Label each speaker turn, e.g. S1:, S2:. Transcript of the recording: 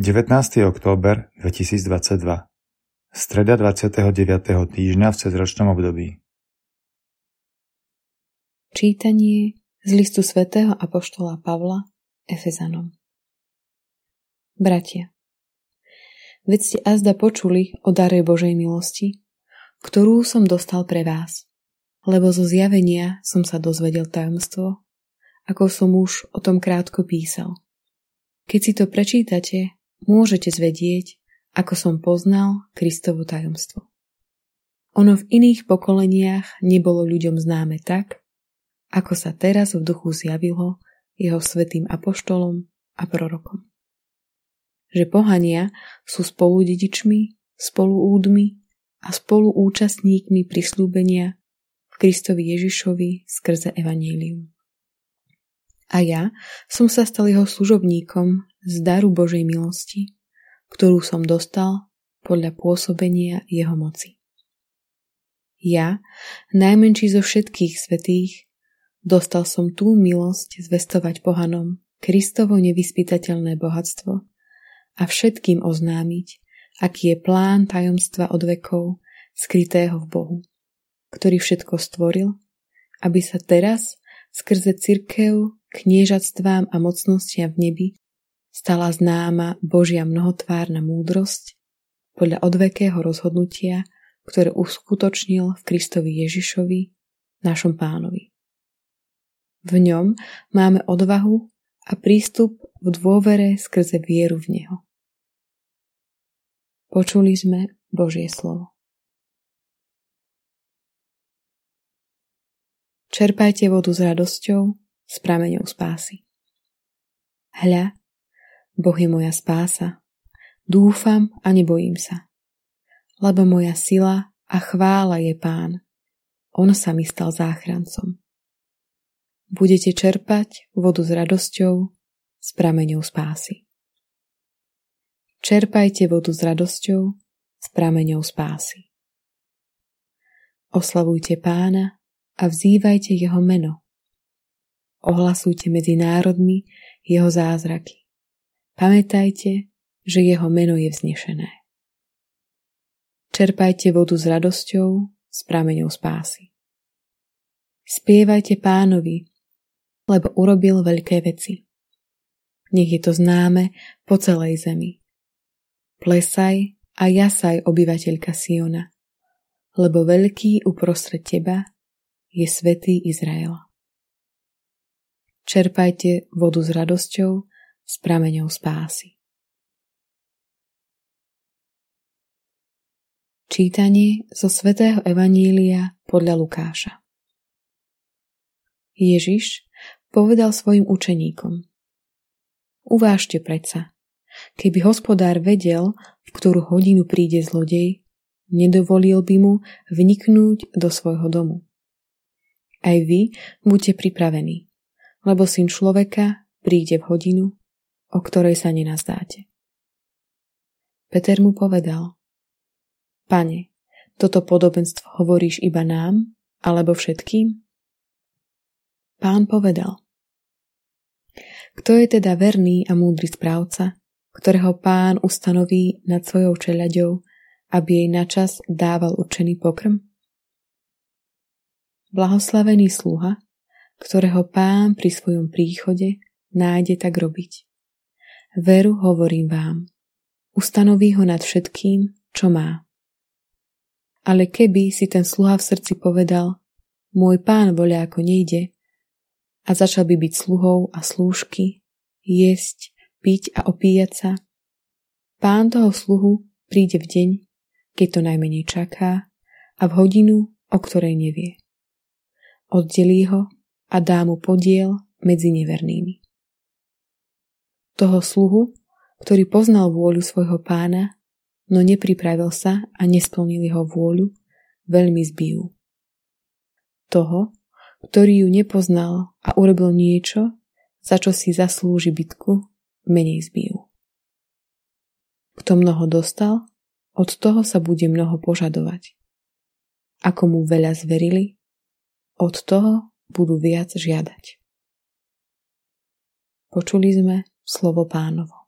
S1: 19. október 2022 Streda 29. týždňa v cezročnom období
S2: Čítanie z listu svätého Apoštola Pavla Efezanom Bratia, veď ste azda počuli o dare Božej milosti, ktorú som dostal pre vás, lebo zo zjavenia som sa dozvedel tajomstvo, ako som už o tom krátko písal. Keď si to prečítate, môžete zvedieť, ako som poznal Kristovo tajomstvo. Ono v iných pokoleniach nebolo ľuďom známe tak, ako sa teraz v duchu zjavilo jeho svetým apoštolom a prorokom. Že pohania sú spolu dedičmi, a spolu účastníkmi prislúbenia v Kristovi Ježišovi skrze Evangelium. A ja som sa stal jeho služobníkom z daru Božej milosti, ktorú som dostal podľa pôsobenia jeho moci. Ja, najmenší zo všetkých svetých, dostal som tú milosť zvestovať pohanom Kristovo nevyspytateľné bohatstvo a všetkým oznámiť, aký je plán tajomstva od vekov skrytého v Bohu, ktorý všetko stvoril, aby sa teraz skrze cirkev kniežatstvám a mocnostiam v nebi stala známa Božia mnohotvárna múdrosť podľa odvekého rozhodnutia, ktoré uskutočnil v Kristovi Ježišovi, našom pánovi. V ňom máme odvahu a prístup v dôvere skrze vieru v Neho. Počuli sme Božie slovo. Čerpajte vodu s radosťou, s prameňou spásy. Hľa, Boh je moja spása. Dúfam a nebojím sa. Lebo moja sila a chvála je Pán. On sa mi stal záchrancom. Budete čerpať vodu s radosťou, s prameňou spásy. Čerpajte vodu s radosťou, s prameňou spásy. Oslavujte pána a vzývajte jeho meno. Ohlasujte medzi národmi jeho zázraky. Pamätajte, že jeho meno je vznešené. Čerpajte vodu s radosťou, s prameňou spásy. Spievajte pánovi, lebo urobil veľké veci. Nech je to známe po celej zemi. Plesaj a jasaj obyvateľka Siona, lebo veľký uprostred teba je svetý Izraela. Čerpajte vodu s radosťou, s prameňou spásy. Čítanie zo svätého Evanília podľa Lukáša Ježiš povedal svojim učeníkom Uvážte predsa, keby hospodár vedel, v ktorú hodinu príde zlodej, nedovolil by mu vniknúť do svojho domu. Aj vy buďte pripravení, lebo syn človeka príde v hodinu, o ktorej sa nenazdáte. Peter mu povedal, Pane, toto podobenstvo hovoríš iba nám, alebo všetkým? Pán povedal, Kto je teda verný a múdry správca, ktorého pán ustanoví nad svojou čeľaďou, aby jej načas dával určený pokrm? Blahoslavený sluha, ktorého pán pri svojom príchode nájde tak robiť. Veru hovorím vám, ustanoví ho nad všetkým, čo má. Ale keby si ten sluha v srdci povedal, môj pán voľa ako nejde, a začal by byť sluhou a slúžky, jesť, piť a opíjať sa, pán toho sluhu príde v deň, keď to najmenej čaká a v hodinu, o ktorej nevie. Oddelí ho a dá mu podiel medzi nevernými toho sluhu, ktorý poznal vôľu svojho pána, no nepripravil sa a nesplnil jeho vôľu, veľmi zbijú. Toho, ktorý ju nepoznal a urobil niečo, za čo si zaslúži bitku, menej zbijú. Kto mnoho dostal, od toho sa bude mnoho požadovať. Ako mu veľa zverili, od toho budú viac žiadať. Počuli sme slovo pánovo.